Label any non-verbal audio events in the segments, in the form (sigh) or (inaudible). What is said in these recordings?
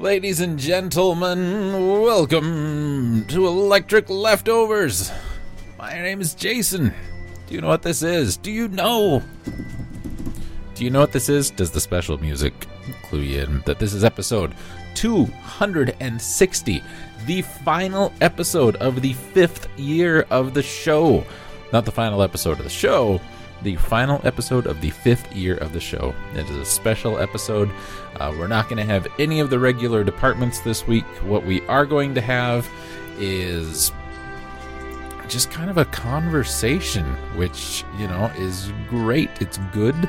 Ladies and gentlemen, welcome to Electric Leftovers. My name is Jason. Do you know what this is? Do you know? Do you know what this is? Does the special music clue you in that this is episode 260, the final episode of the fifth year of the show? Not the final episode of the show, the final episode of the fifth year of the show. It is a special episode. Uh, we're not going to have any of the regular departments this week. What we are going to have is just kind of a conversation, which, you know, is great. It's good.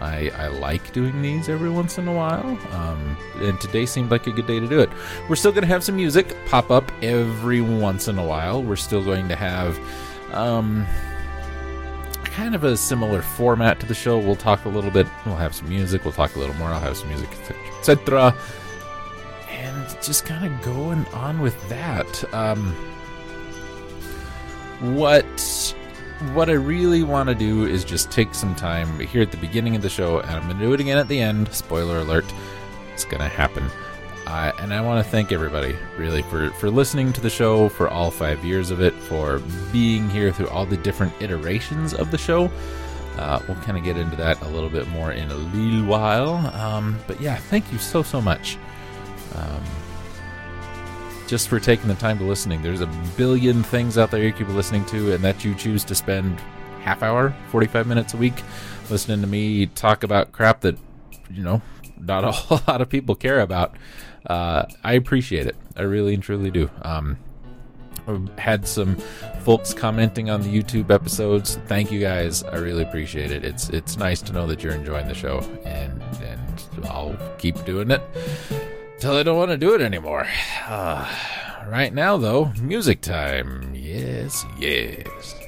I, I like doing these every once in a while, um, and today seemed like a good day to do it. We're still going to have some music pop up every once in a while. We're still going to have um, kind of a similar format to the show. We'll talk a little bit. We'll have some music. We'll talk a little more. I'll have some music, etc. And just kind of going on with that. Um, what what I really want to do is just take some time here at the beginning of the show, and I'm going to do it again at the end. Spoiler alert, it's going to happen. Uh, and I want to thank everybody, really, for, for listening to the show for all five years of it, for being here through all the different iterations of the show. Uh, we'll kind of get into that a little bit more in a little while. Um, but yeah, thank you so, so much. Um, just for taking the time to listening. There's a billion things out there you keep listening to, and that you choose to spend half hour, 45 minutes a week listening to me talk about crap that, you know, not (laughs) a whole lot of people care about. Uh, I appreciate it. I really and truly do. Um, had some folks commenting on the YouTube episodes. Thank you guys. I really appreciate it. It's it's nice to know that you're enjoying the show, and and I'll keep doing it till I don't want to do it anymore. Uh, right now, though, music time. Yes, yes.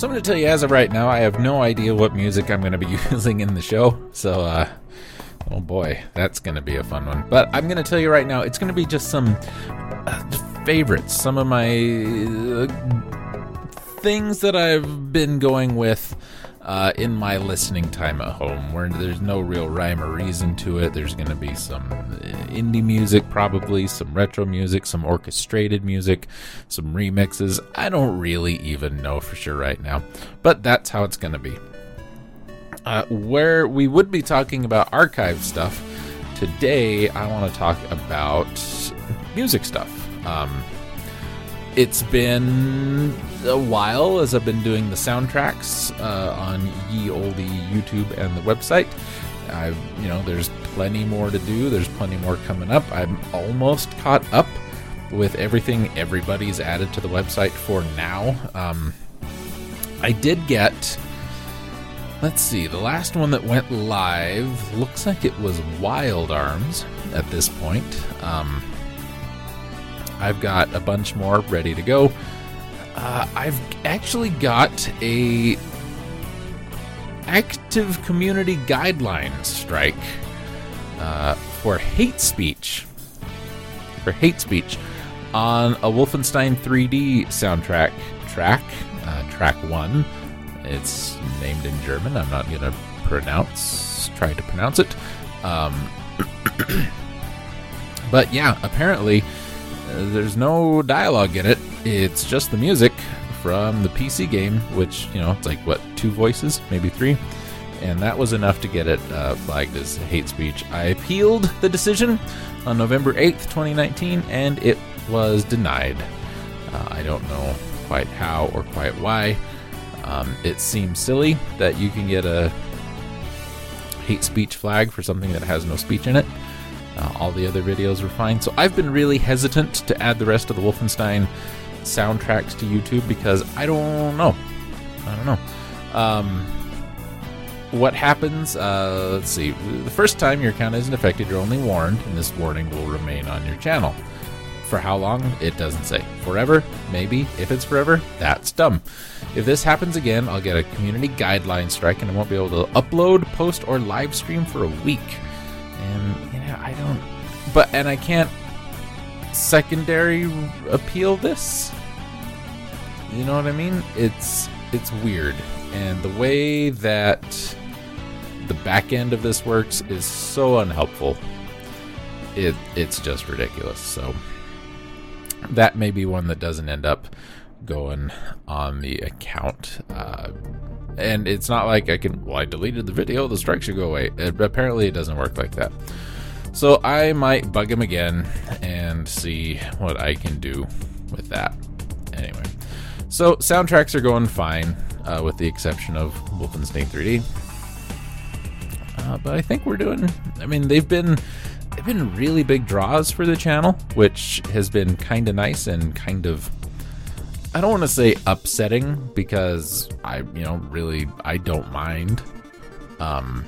So I'm going to tell you, as of right now, I have no idea what music I'm going to be (laughs) using in the show. So, uh, oh boy, that's going to be a fun one. But I'm going to tell you right now, it's going to be just some uh, favorites, some of my uh, things that I've been going with uh, in my listening time at home, where there's no real rhyme or reason to it. There's going to be some uh, indie music, probably some retro music, some orchestrated music, some remixes. I don't really even know for sure right now, but that's how it's going to be. Uh, where we would be talking about archive stuff today, I want to talk about music stuff. Um, it's been a while as I've been doing the soundtracks uh, on ye olde YouTube and the website. I've, you know, there's plenty more to do. There's plenty more coming up. I'm almost caught up with everything everybody's added to the website for now. Um, I did get, let's see, the last one that went live looks like it was Wild Arms at this point. Um, I've got a bunch more ready to go. Uh, I've actually got a active community guidelines strike uh, for hate speech. For hate speech on a Wolfenstein 3D soundtrack track, uh, track one. It's named in German. I'm not going to pronounce, try to pronounce it. Um, (clears throat) but yeah, apparently there's no dialogue in it. It's just the music from the PC game, which, you know, it's like, what, two voices? Maybe three? And that was enough to get it uh, flagged as hate speech. I appealed the decision on November 8th, 2019, and it was denied. Uh, I don't know quite how or quite why. Um, it seems silly that you can get a hate speech flag for something that has no speech in it. Uh, all the other videos were fine. So I've been really hesitant to add the rest of the Wolfenstein soundtracks to YouTube because I don't know. I don't know. Um, what happens? Uh, let's see. The first time your account isn't affected, you're only warned, and this warning will remain on your channel. For how long? It doesn't say. Forever? Maybe. If it's forever, that's dumb. If this happens again, I'll get a community guideline strike and I won't be able to upload, post, or live stream for a week. And I don't. But and I can't secondary appeal this. You know what I mean? It's it's weird, and the way that the back end of this works is so unhelpful. It it's just ridiculous. So that may be one that doesn't end up going on the account. Uh, and it's not like I can. Well, I deleted the video. The strike should go away. It, apparently, it doesn't work like that. So I might bug him again and see what I can do with that. Anyway, so soundtracks are going fine, uh, with the exception of Wolfenstein 3D. Uh, but I think we're doing. I mean, they've been they've been really big draws for the channel, which has been kind of nice and kind of. I don't want to say upsetting because I, you know, really I don't mind. Um,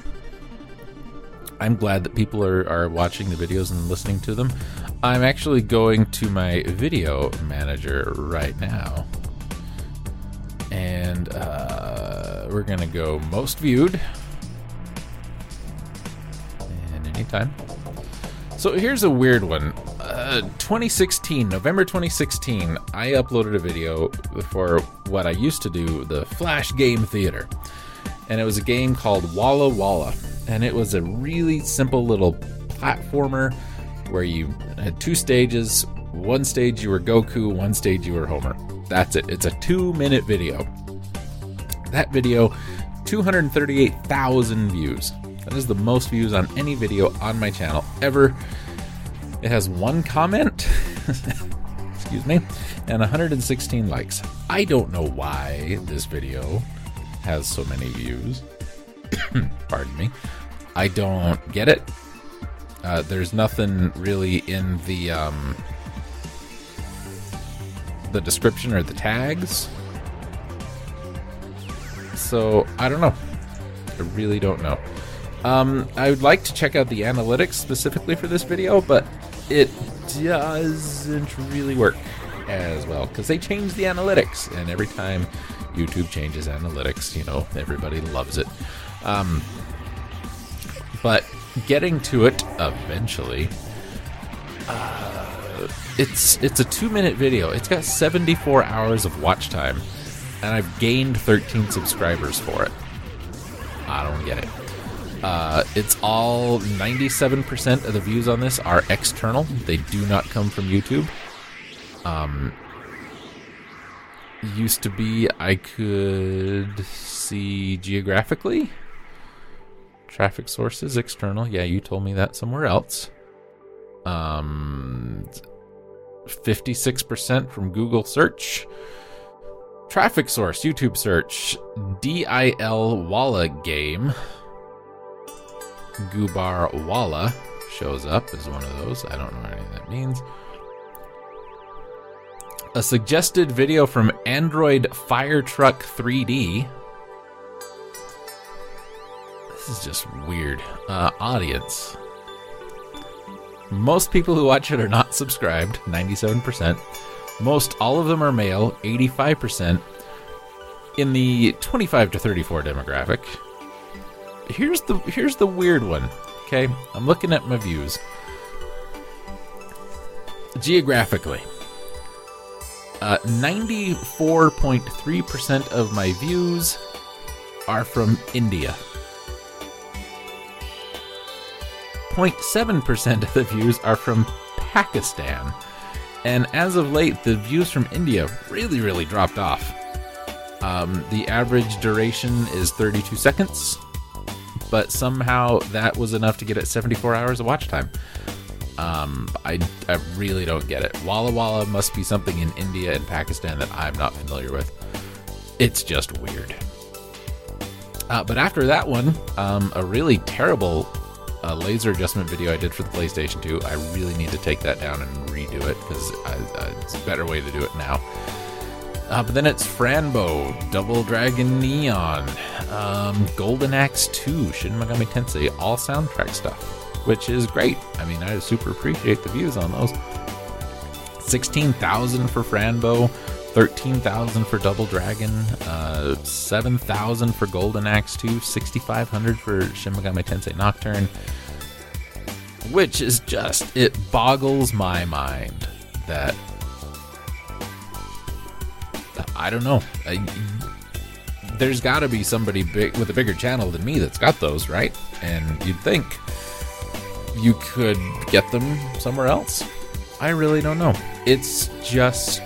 I'm glad that people are, are watching the videos and listening to them. I'm actually going to my video manager right now. And uh, we're going to go most viewed. And anytime. So here's a weird one. Uh, 2016, November 2016, I uploaded a video for what I used to do, the Flash Game Theater. And it was a game called Walla Walla and it was a really simple little platformer where you had two stages. One stage you were Goku, one stage you were Homer. That's it. It's a two minute video. That video, 238,000 views. That is the most views on any video on my channel ever. It has one comment, (laughs) excuse me, and 116 likes. I don't know why this video has so many views. (coughs) Pardon me. I don't get it. Uh, there's nothing really in the um, the description or the tags. So I don't know. I really don't know. Um, I would like to check out the analytics specifically for this video, but it doesn't really work as well because they change the analytics, and every time YouTube changes analytics, you know, everybody loves it. Um, but getting to it eventually, uh, it's it's a two minute video. It's got 74 hours of watch time, and I've gained 13 subscribers for it. I don't get it. Uh, it's all 97% of the views on this are external. They do not come from YouTube. Um, used to be I could see geographically. Traffic sources external. Yeah, you told me that somewhere else. Um, 56% from Google search. Traffic source, YouTube search, DIL Walla game. Gubar Walla shows up as one of those. I don't know what any of that means. A suggested video from Android Fire Truck 3D. This is just weird. Uh, audience. Most people who watch it are not subscribed, 97%. Most all of them are male, 85%. In the 25 to 34 demographic. Here's the here's the weird one. Okay? I'm looking at my views. Geographically. Uh, 94.3% of my views are from India. 0.7% of the views are from Pakistan. And as of late, the views from India really, really dropped off. Um, the average duration is 32 seconds, but somehow that was enough to get it 74 hours of watch time. Um, I, I really don't get it. Walla Walla must be something in India and Pakistan that I'm not familiar with. It's just weird. Uh, but after that one, um, a really terrible uh, laser adjustment video I did for the PlayStation 2. I really need to take that down and redo it because it's a better way to do it now. Uh, but then it's Fran Bow, Double Dragon Neon, um, Golden Axe 2, Shin Megami Tensei, all soundtrack stuff, which is great. I mean, I super appreciate the views on those. 16,000 for Fran Bow, 13,000 for Double Dragon, uh, 7,000 for Golden Axe 2, 6,500 for Shin Megami Tensei Nocturne, which is just, it boggles my mind that, I don't know. I, there's got to be somebody big with a bigger channel than me that's got those, right? And you'd think you could get them somewhere else. I really don't know. It's just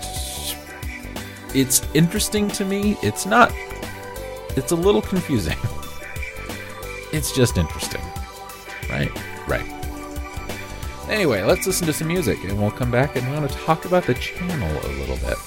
it's interesting to me. It's not it's a little confusing. (laughs) it's just interesting. Right? Right. Anyway, let's listen to some music and we'll come back and we want to talk about the channel a little bit.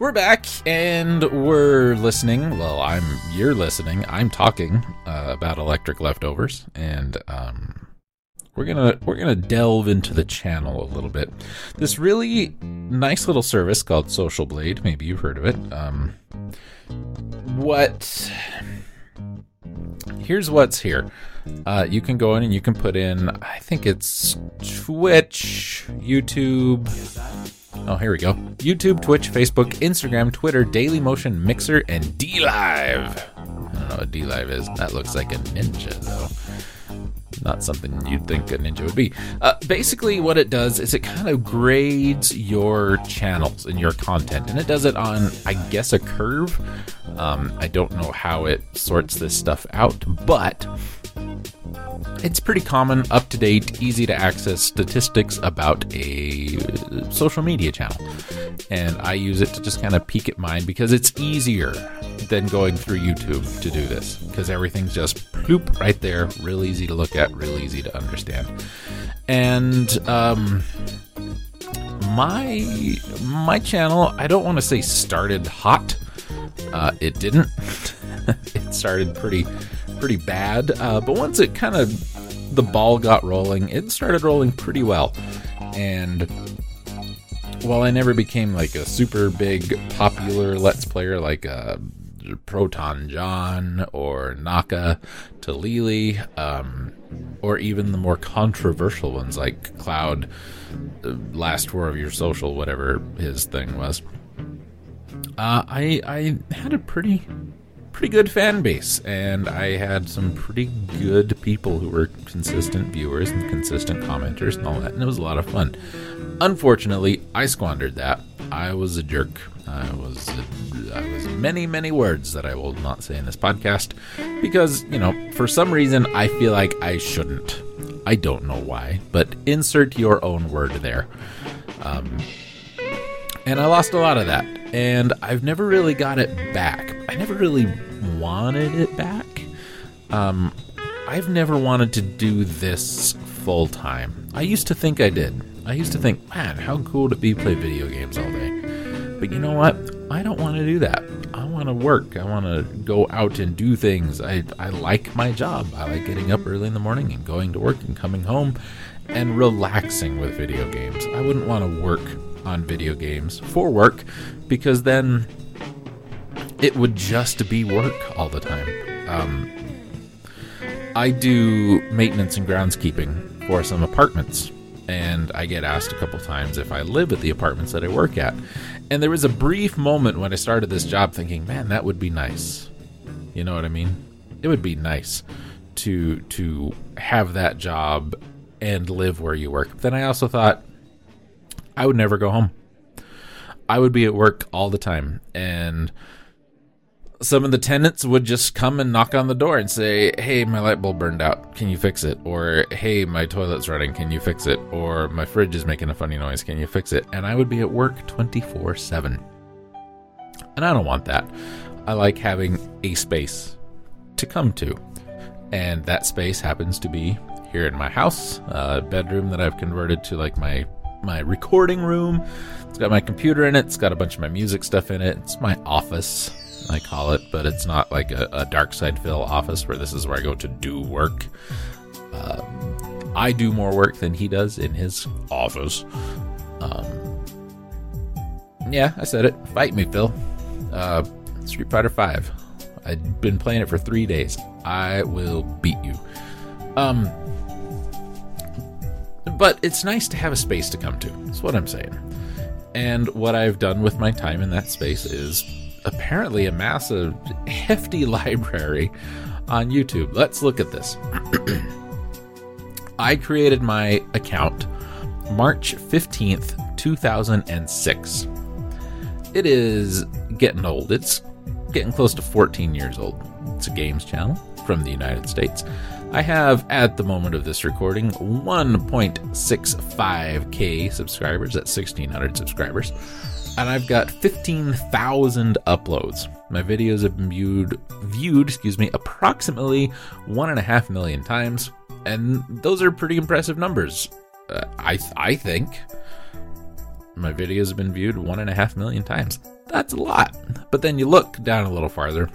We're back and we're listening. Well, I'm you're listening. I'm talking uh, about electric leftovers, and um, we're gonna we're gonna delve into the channel a little bit. This really nice little service called Social Blade. Maybe you've heard of it. Um, what? Here's what's here. Uh, you can go in and you can put in. I think it's Twitch, YouTube. Oh, here we go. YouTube, Twitch, Facebook, Instagram, Twitter, Dailymotion, Mixer, and D Live. I don't know what DLive is. That looks like a ninja, though. Not something you'd think a ninja would be. Uh, basically, what it does is it kind of grades your channels and your content, and it does it on, I guess, a curve. Um, I don't know how it sorts this stuff out, but it's pretty common, up to date, easy to access statistics about a social media channel. And I use it to just kind of peek at mine because it's easier than going through YouTube to do this because everything's just ploop right there, real easy to look at, real easy to understand. And um, my my channel, I don't want to say started hot. Uh, it didn't. (laughs) it started pretty pretty bad, uh, but once it kind of the ball got rolling, it started rolling pretty well. And while I never became like a super big popular Let's Player like uh, ProtonJon or Naka Talili, um, or even the more controversial ones like Cloud, uh, Last Tour of Your Social, whatever his thing was. Uh, I I had a pretty pretty good fan base, and I had some pretty good people who were consistent viewers and consistent commenters and all that, and it was a lot of fun. Unfortunately, I squandered that. I was a jerk. I was I was many many words that I will not say in this podcast because you know for some reason I feel like I shouldn't. I don't know why, but insert your own word there. Um, and I lost a lot of that, and I've never really got it back. I never really wanted it back. Um, I've never wanted to do this full time. I used to think I did. I used to think, man, how cool it be play video games all day? But you know what? I don't want to do that. I want to work. I want to go out and do things. I, I like my job. I like getting up early in the morning and going to work and coming home and relaxing with video games. I wouldn't want to work on video games for work because then it would just be work all the time. Um, I do maintenance and groundskeeping for some apartments, and I get asked a couple times if I live at the apartments that I work at. And there was a brief moment when I started this job thinking, man, that would be nice. You know what I mean? It would be nice to to have that job and live where you work. But then I also thought I would never go home. I would be at work all the time and some of the tenants would just come and knock on the door and say, "Hey, my light bulb burned out. Can you fix it?" Or, "Hey, my toilet's running. Can you fix it?" Or, "My fridge is making a funny noise. Can you fix it?" And I would be at work 24/7. And I don't want that. I like having a space to come to. And that space happens to be here in my house, a bedroom that I've converted to like my my recording room. It's got my computer in it. It's got a bunch of my music stuff in it. It's my office I call it, but it's not like a, a dark side Phil office where this is where I go to do work. Uh, I do more work than he does in his office. Um, yeah, I said it. Fight me, Phil. Uh, Street Fighter Five. I've been playing it for three days. I will beat you. Um, but it's nice to have a space to come to. That's what I'm saying. And what I've done with my time in that space is apparently a massive, hefty (laughs) library on YouTube. Let's look at this. (clears throat) I created my account March 15th, 2006. It is getting old. It's getting close to 14 years old. It's a games channel from the United States. I have, at the moment of this recording, 1.65k subscribers. That's 1,600 subscribers and I've got 15,000 uploads. My videos have been viewed, viewed, excuse me, approximately one and a half million times, and those are pretty impressive numbers. Uh, I I think my videos have been viewed one and a half million times. that's a lot. But then you look down a little farther.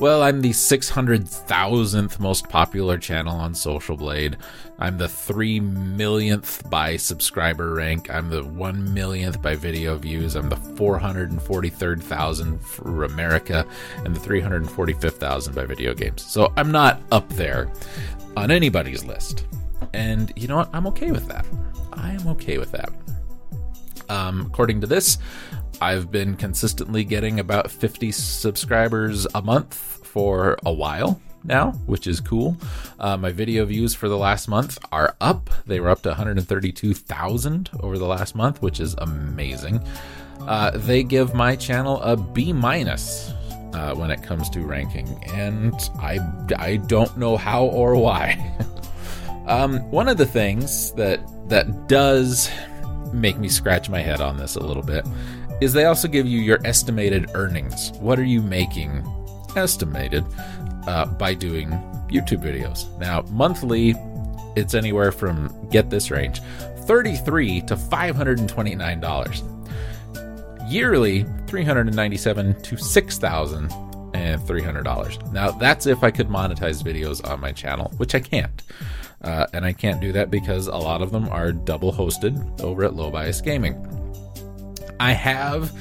Well, I'm the 600,000th most popular channel on Social Blade. I'm the 3 millionth by subscriber rank. I'm the 1 millionth by video views. I'm the 443rd for America and the 345th by video games. So I'm not up there on anybody's list. And you know what? I'm okay with that. I am okay with that. Um, according to this, I've been consistently getting about 50 subscribers a month for a while now, which is cool. Uh, my video views for the last month are up. They were up to 132,000 over the last month, which is amazing. Uh, they give my channel a B minus uh, when it comes to ranking, and I I don't know how or why. (laughs) um, one of the things that that does make me scratch my head on this a little bit is they also give you your estimated earnings. What are you making estimated uh, by doing YouTube videos? Now, monthly, it's anywhere from, get this range, 33 to $529. Yearly, 397 to $6,300. Now, that's if I could monetize videos on my channel, which I can't. Uh, and I can't do that because a lot of them are double hosted over at Low Bias Gaming. I have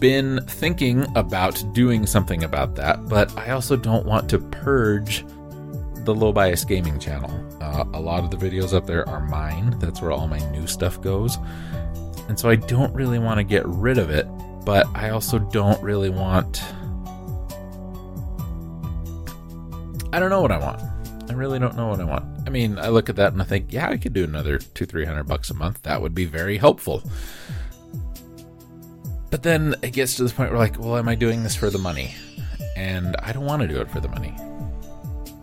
been thinking about doing something about that, but I also don't want to purge the Low Bias Gaming channel. Uh, a lot of the videos up there are mine, that's where all my new stuff goes. And so I don't really want to get rid of it, but I also don't really want. I don't know what I want. I really don't know what I want. I mean, I look at that and I think, yeah, I could do another two, three hundred bucks a month. That would be very helpful. But then it gets to this point where, like, well, am I doing this for the money? And I don't want to do it for the money.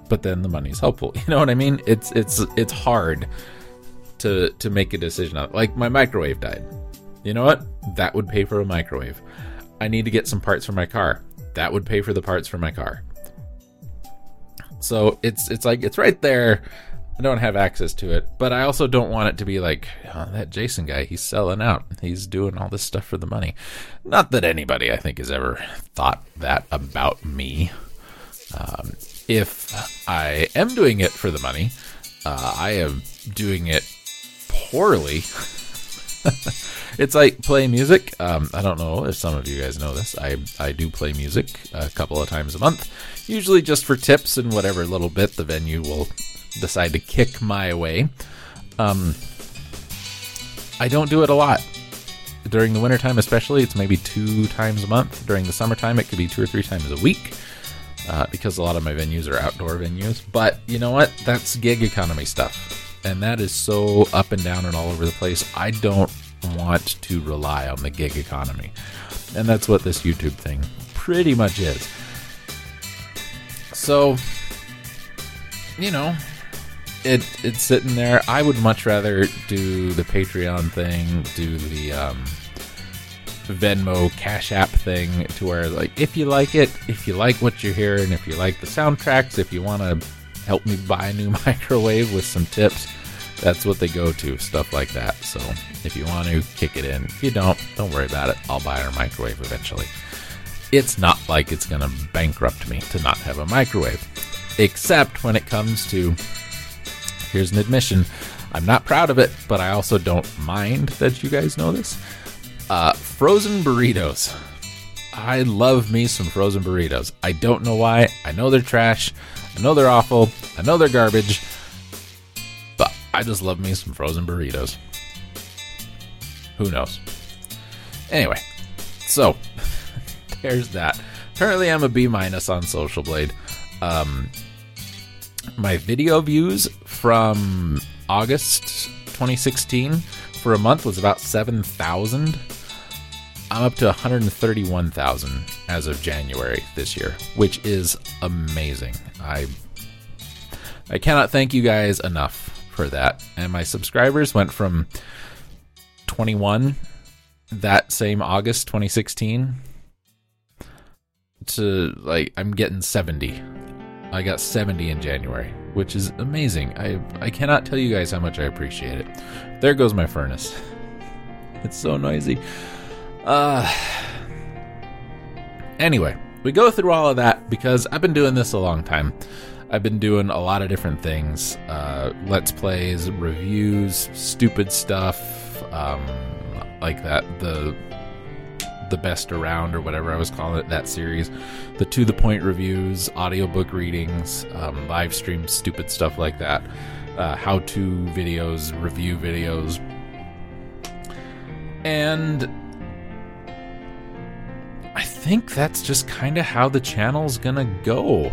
But then the money's helpful. (laughs) You know what I mean? It's it's it's hard to to make a decision. Like my microwave died. You know what? That would pay for a microwave. I need to get some parts for my car. That would pay for the parts for my car. So it's it's like it's right there. I don't have access to it, but I also don't want it to be like oh, that Jason guy. He's selling out. He's doing all this stuff for the money. Not that anybody I think has ever thought that about me. Um, if I am doing it for the money, uh, I am doing it poorly. (laughs) it's like playing music. Um, I don't know if some of you guys know this. I I do play music a couple of times a month, usually just for tips and whatever little bit the venue will decide to kick my way. Um, I don't do it a lot. During the wintertime, especially, it's maybe two times a month. During the summertime, it could be two or three times a week uh, because a lot of my venues are outdoor venues. But you know what? That's gig economy stuff. And that is so up and down and all over the place. I don't want to rely on the gig economy. And that's what this YouTube thing pretty much is. So, you know, it it's sitting there. I would much rather do the Patreon thing, do the um, Venmo Cash App thing, to where like if you like it, if you like what you're hearing, if you like the soundtracks, if you want to help me buy a new (laughs) microwave with some tips, that's what they go to, stuff like that. So if you want to kick it in, if you don't, don't worry about it. I'll buy a microwave eventually. It's not like it's to bankrupt me to not have a microwave, except when it comes to here's an admission. I'm not proud of it, but I also don't mind that you guys know this. Uh, frozen burritos. I love me some frozen burritos. I don't know why. I know they're trash. I know they're awful. I know they're garbage. But I just love me some frozen burritos. Who knows? Anyway, so (laughs) there's that. Currently, I'm a B minus on Social Blade. Um, my video views from August 2016 for a month was about 7,000. I'm up to 131,000 as of January this year, which is amazing. I I cannot thank you guys enough for that. And my subscribers went from 21 that same August 2016 to like I'm getting 70 I got 70 in January, which is amazing. I I cannot tell you guys how much I appreciate it. There goes my furnace. (laughs) It's so noisy. Uh, anyway, we go through all of that because I've been doing this a long time. I've been doing a lot of different things uh, let's plays, reviews, stupid stuff, um, like that. The the best around or whatever I was calling it that series, the to the point reviews, audiobook readings, um, live streams, stupid stuff like that, uh, how to videos, review videos, and I think that's just kind of how the channel's gonna go.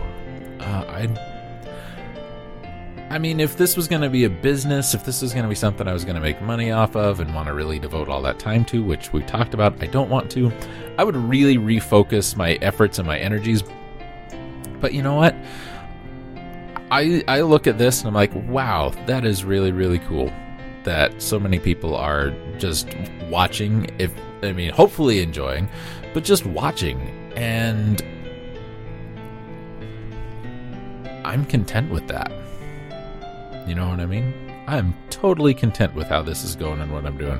Uh, I I mean, if this was going to be a business, if this was going to be something I was going to make money off of and want to really devote all that time to, which we talked about, I don't want to, I would really refocus my efforts and my energies. But you know what? I I look at this and I'm like, wow, that is really really cool that so many people are just watching if I mean, hopefully enjoying, but just watching and I'm content with that. You know what I mean? I'm totally content with how this is going and what I'm doing.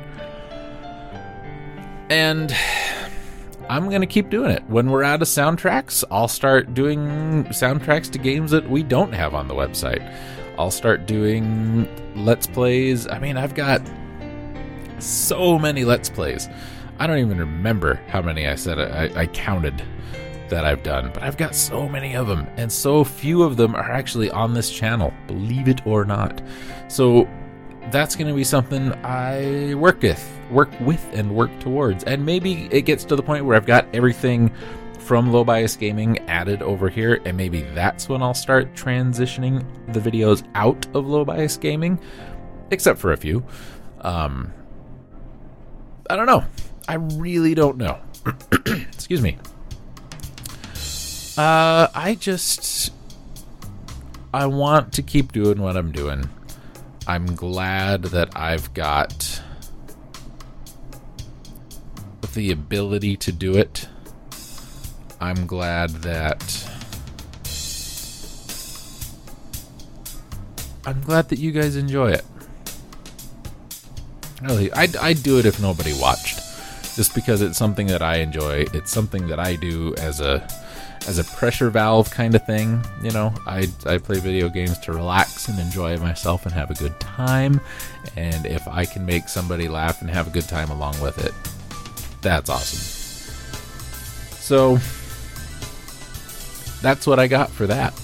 And I'm going to keep doing it. When we're out of soundtracks, I'll start doing soundtracks to games that we don't have on the website. I'll start doing Let's Plays. I mean, I've got so many Let's Plays. I don't even remember how many I said I, I counted that I've done, but I've got so many of them, and so few of them are actually on this channel, believe it or not. So that's going to be something I work with, work with, and work towards. And maybe it gets to the point where I've got everything from low bias gaming added over here, and maybe that's when I'll start transitioning the videos out of low bias gaming, except for a few. Um, I don't know. I really don't know. (clears throat) Excuse me. Uh, I just I want to keep doing what I'm doing. I'm glad that I've got the ability to do it. I'm glad that I'm glad that you guys enjoy it. Really, I'd, I'd do it if nobody watched. Just because it's something that I enjoy. It's something that I do as a as a pressure valve kind of thing. You know, I, I play video games to relax and enjoy myself and have a good time. And if I can make somebody laugh and have a good time along with it, that's awesome. So, that's what I got for that.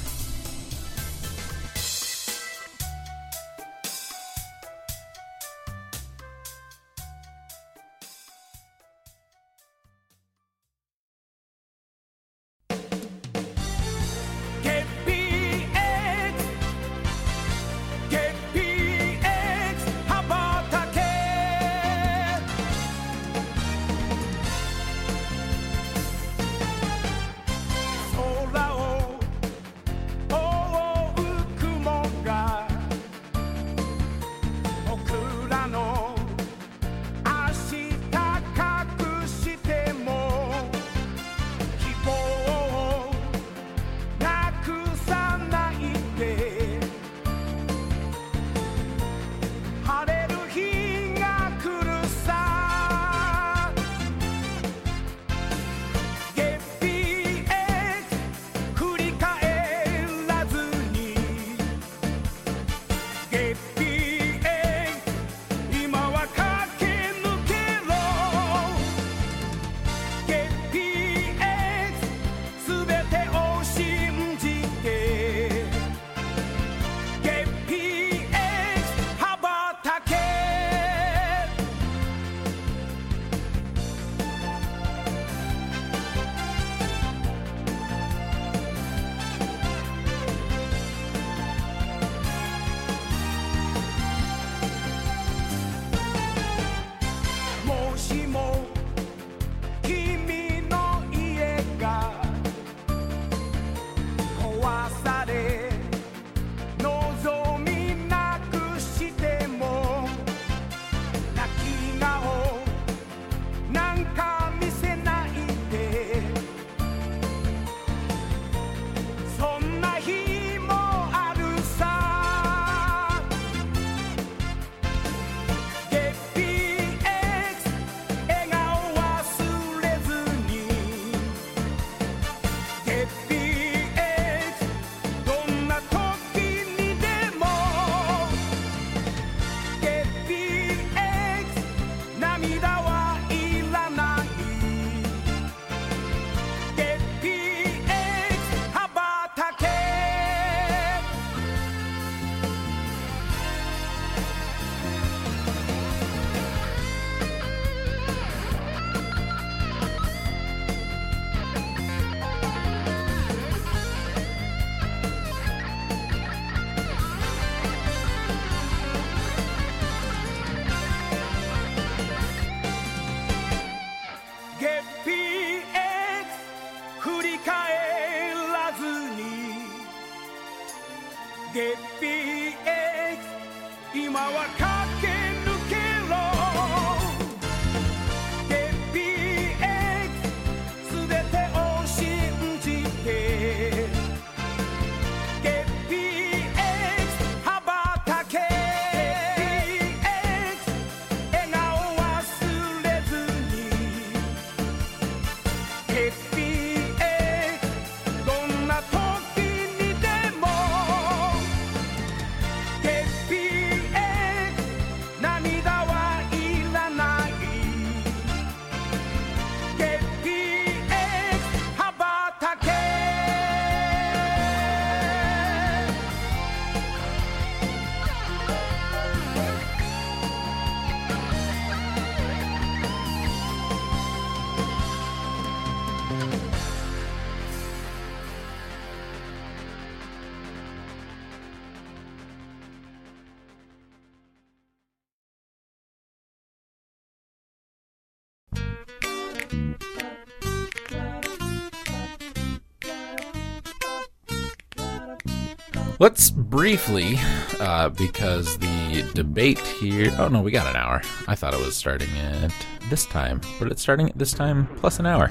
Let's briefly, uh, because the debate here. Oh no, we got an hour. I thought it was starting at this time, but it's starting at this time plus an hour.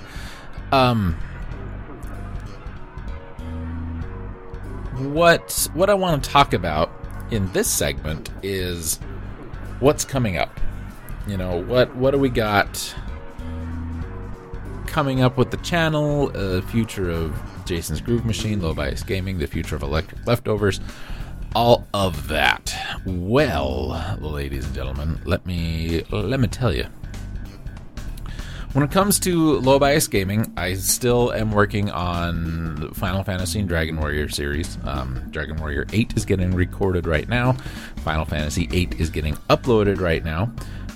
Um, what what I want to talk about in this segment is what's coming up. You know what what do we got coming up with the channel? Uh, future of Jason's Groove Machine, Low Bias Gaming, the future of Electric Leftovers, all of that. Well, ladies and gentlemen, let me let me tell you. When it comes to low bias gaming, I still am working on the Final Fantasy and Dragon Warrior series. Um, Dragon Warrior 8 is getting recorded right now. Final Fantasy 8 is getting uploaded right now.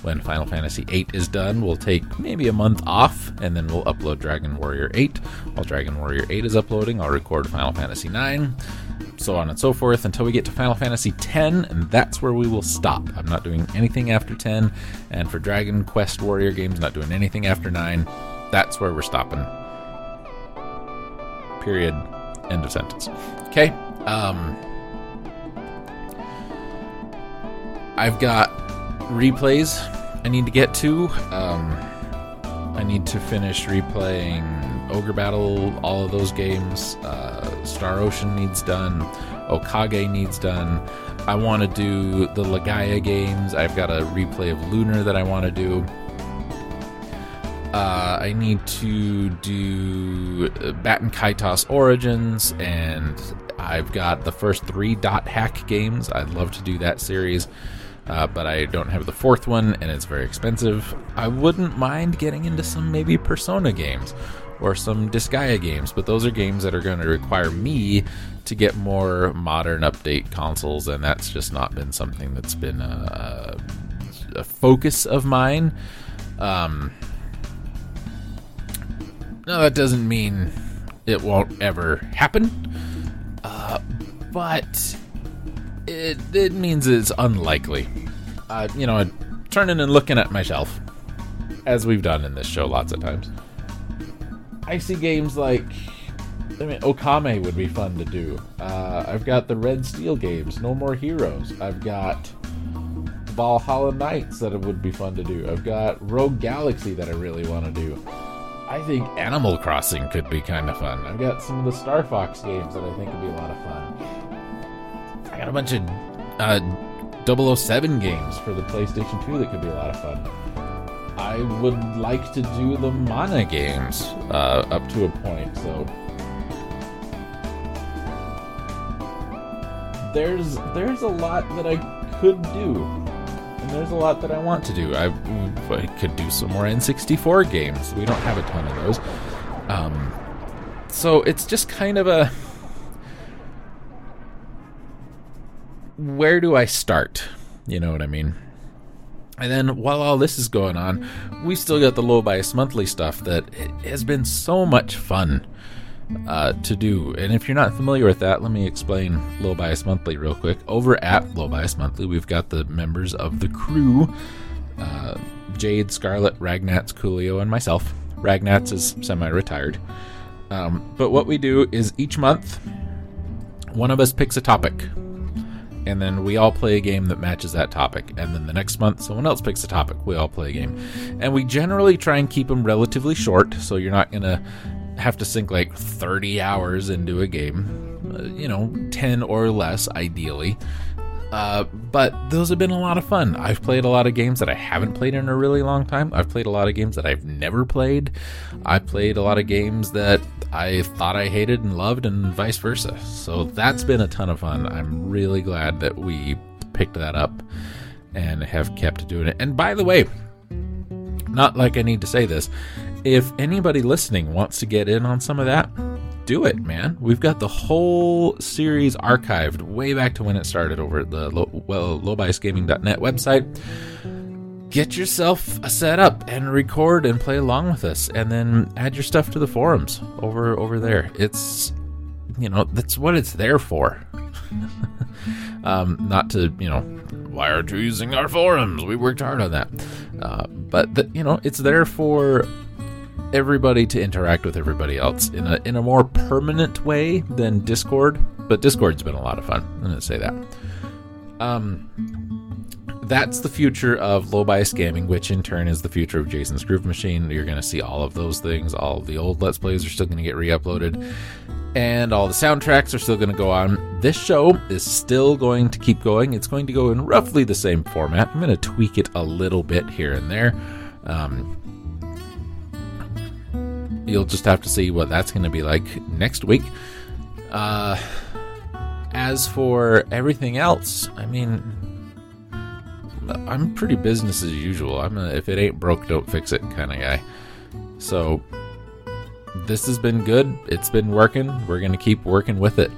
When Final Fantasy VIII is done, we'll take maybe a month off and then we'll upload Dragon Warrior VIII. While Dragon Warrior VIII is uploading, I'll record Final Fantasy IX, so on and so forth until we get to Final Fantasy X, and that's where we will stop. I'm not doing anything after 10, and for Dragon Quest Warrior games, not doing anything after 9. That's where we're stopping. Period. End of sentence. Okay. Um, I've got replays I need to get to. Um, I need to finish replaying Ogre Battle, all of those games. Uh, Star Ocean needs done. Okage needs done. I want to do the Legaia games. I've got a replay of Lunar that I want to do. Uh, I need to do uh, Baten Kaitos Origins, and I've got the first three dot hack games. I'd love to do that series, uh, but I don't have the fourth one, and it's very expensive. I wouldn't mind getting into some maybe Persona games or some Disgaea games, but those are games that are going to require me to get more modern update consoles, and that's just not been something that's been a, a focus of mine. Um, no, that doesn't mean it won't ever happen, uh, but it it means it's unlikely. Uh, you know, turning and looking at my shelf, as we've done in this show lots of times. I see games like, I mean, Okami would be fun to do. Uh, I've got the Red Steel games, No More Heroes. I've got Valhalla Knights that it would be fun to do. I've got Rogue Galaxy that I really want to do. I think Animal Crossing could be kind of fun. I've got some of the Star Fox games that I think would be a lot of fun. I got a bunch of uh, 007 games for the PlayStation 2 that could be a lot of fun. I would like to do the Mana games uh, up to a point, so there's there's a lot that I could do, and there's a lot that I want to do. I, I could do some more N64 games. We don't have a ton of those, um, so it's just kind of a where do I start? You know what I mean? And then while all this is going on, we still got the low bias monthly stuff that has been so much fun uh, to do. And if you're not familiar with that, let me explain low bias monthly real quick. Over at low bias monthly, we've got the members of the crew uh, Jade, Scarlet, Ragnats, Coolio, and myself. Ragnats is semi retired. Um, but what we do is each month, one of us picks a topic and then we all play a game that matches that topic. And then the next month, someone else picks a topic. We all play a game, and we generally try and keep them relatively short, so you're not gonna have to sink like 30 hours into a game. Uh, you know, 10 or less, ideally. Uh, but those have been a lot of fun. I've played a lot of games that I haven't played in a really long time. I've played a lot of games that I've never played. I played a lot of games that I thought I hated and loved, and vice versa. So that's been a ton of fun. I'm really glad that we picked that up and have kept doing it. And by the way, not like I need to say this, if anybody listening wants to get in on some of that, do it, man. We've got the whole series archived way back to when it started over at the well, lowbiasgaming.net website. Get yourself a setup and record and play along with us, and then add your stuff to the forums over over there. It's you know that's what it's there for. (laughs) um, not to you know why aren't you using our forums? We worked hard on that, uh, but the, you know it's there for everybody to interact with everybody else in a in a more permanent way than Discord. But Discord's been a lot of fun. I'm gonna say that. Um, that's the future of low bias gaming, which in turn is the future of Jason's Groove Machine. You're gonna see all of those things. All the old Let's Plays are still gonna get re-uploaded, and all the soundtracks are still gonna go on. This show is still going to keep going. It's going to go in roughly the same format. I'm gonna tweak it a little bit here and there. Um, you'll just have to see what that's going to be like next week. Uh, as for everything else, I mean, I'm pretty business as usual. I'm a if it ain't broke, don't fix it kind of guy. So this has been good. It's been working. We're going to keep working with it.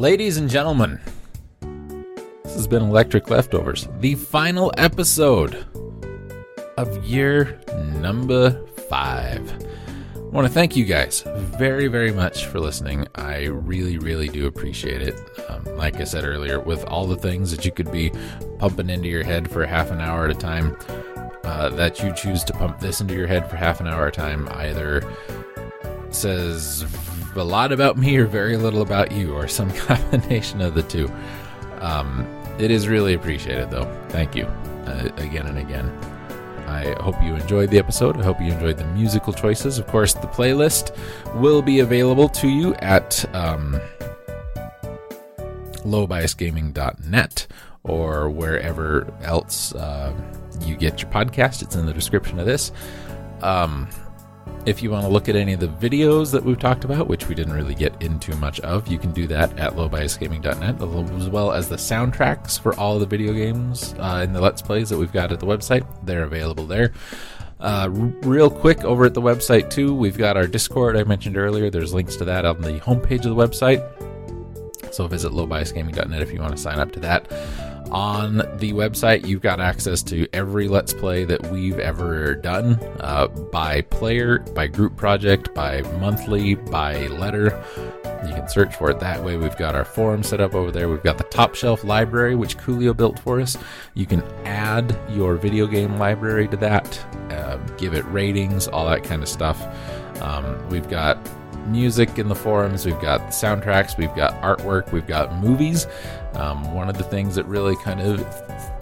Ladies and gentlemen, this has been Electric Leftovers, the final episode of year number five. I want to thank you guys very, very much for listening. I really, really do appreciate it. Um, like I said earlier, with all the things that you could be pumping into your head for half an hour at a time, uh, that you choose to pump this into your head for half an hour at a time either says a lot about me or very little about you, or some (laughs) combination of the two. Um, it is really appreciated, though. Thank you uh, again and again. I hope you enjoyed the episode. I hope you enjoyed the musical choices. Of course, the playlist will be available to you at um, lowbiasgaming.net or wherever else uh, you get your podcast. It's in the description of this. Um, if you want to look at any of the videos that we've talked about, which we didn't really get into much of, you can do that at lowbiasgaming.net, as well as the soundtracks for all the video games uh, and the Let's Plays that we've got at the website. They're available there. Uh, real quick, over at the website too, we've got our Discord I mentioned earlier. There's links to that on the homepage of the website. So visit lowbiasgaming.net if you want to sign up to that. On the website, you've got access to every Let's Play that we've ever done uh, by player, by group project, by monthly, by letter. You can search for it that way. We've got our forum set up over there. We've got the top shelf library, which Coolio built for us. You can add your video game library to that, uh, give it ratings, all that kind of stuff. Um, we've got music in the forums, we've got soundtracks, we've got artwork, we've got movies. Um, one of the things that really kind of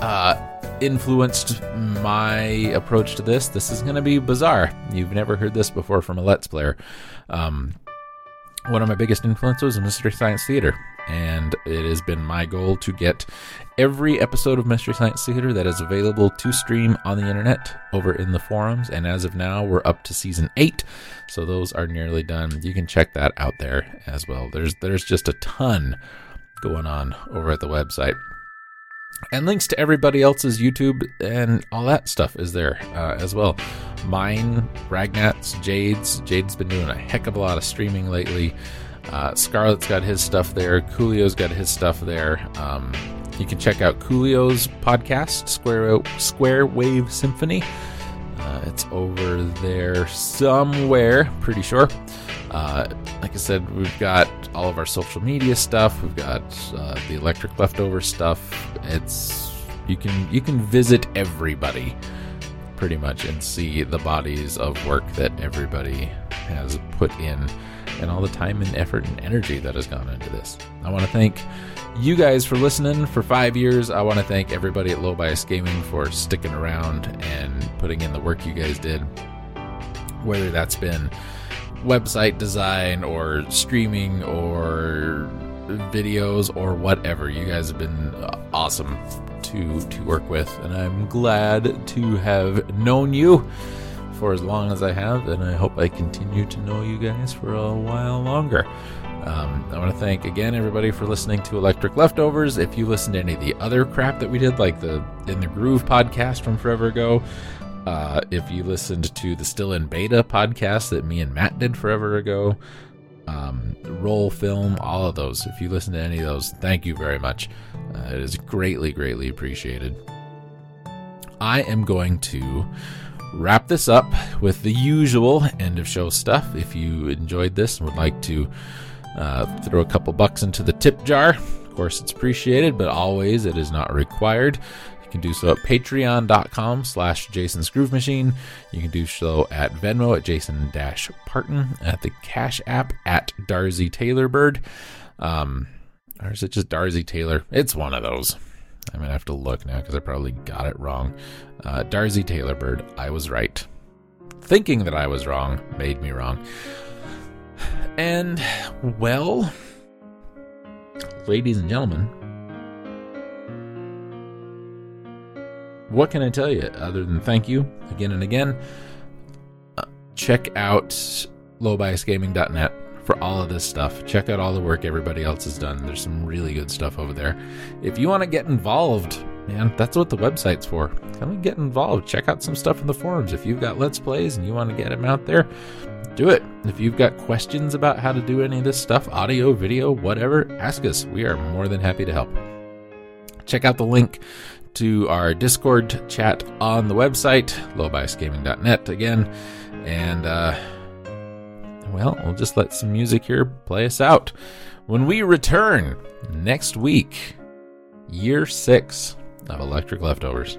uh, influenced my approach to this, this is going to be bizarre. You've never heard this before from a Let's Player. Um, one of my biggest influences is Mystery Science Theater, and it has been my goal to get every episode of Mystery Science Theater that is available to stream on the internet over in the forums. And as of now, we're up to season eight, so those are nearly done. You can check that out there as well. There's there's just a ton going on over at the website. And links to everybody else's YouTube and all that stuff is there uh, as well. Mine, Ragnat's, Jade's. Jade's been doing a heck of a lot of streaming lately. Uh, Scarlett's got his stuff there. Coolio's got his stuff there. Um, you can check out Coolio's podcast, Square Square Wave Symphony. Uh, it's over there somewhere, pretty sure. Uh, like I said, we've got all of our social media stuff. We've got uh, the electric leftover stuff. It's you can you can visit everybody pretty much and see the bodies of work that everybody has put in and all the time and effort and energy that has gone into this. I want to thank you guys for listening for five years. I want to thank everybody at Low Bias Gaming for sticking around and putting in the work you guys did. Whether that's been website design or streaming or videos or whatever, you guys have been awesome to to work with, and I'm glad to have known you for as long as I have, and I hope I continue to know you guys for a while longer. Um, I want to thank again everybody for listening to Electric Leftovers. If you listened to any of the other crap that we did, like the In the Groove podcast from forever ago, uh, if you listened to the Still in Beta podcast that me and Matt did forever ago, um, roll film, all of those. If you listen to any of those, thank you very much. Uh, it is greatly, greatly appreciated. I am going to wrap this up with the usual end of show stuff. If you enjoyed this and would like to uh, throw a couple bucks into the tip jar, of course it's appreciated, but always it is not required. You can do so at patreon.com slash Jason's Groove Machine. You can do so at Venmo at Jason Dash Parton, at the Cash App at Darzy Taylor Bird. Um, or is it just Darzy Taylor? It's one of those. I'm gonna have to look now because I probably got it wrong. Uh, Darzy Taylor Bird, I was right. Thinking that I was wrong made me wrong. And, well, ladies and gentlemen, what can I tell you other than thank you again and again? Uh, check out lowbiasgaming.net for all of this stuff. Check out all the work everybody else has done. There's some really good stuff over there. If you want to get involved, man, that's what the website's for. Come and get involved. Check out some stuff in the forums. If you've got Let's Plays and you want to get them out there, do it. If you've got questions about how to do any of this stuff, audio, video, whatever, ask us. We are more than happy to help. Check out the link to our Discord chat on the website, lowbiasgaming.net again. And, uh, well, we'll just let some music here play us out. When we return next week, year six of Electric Leftovers.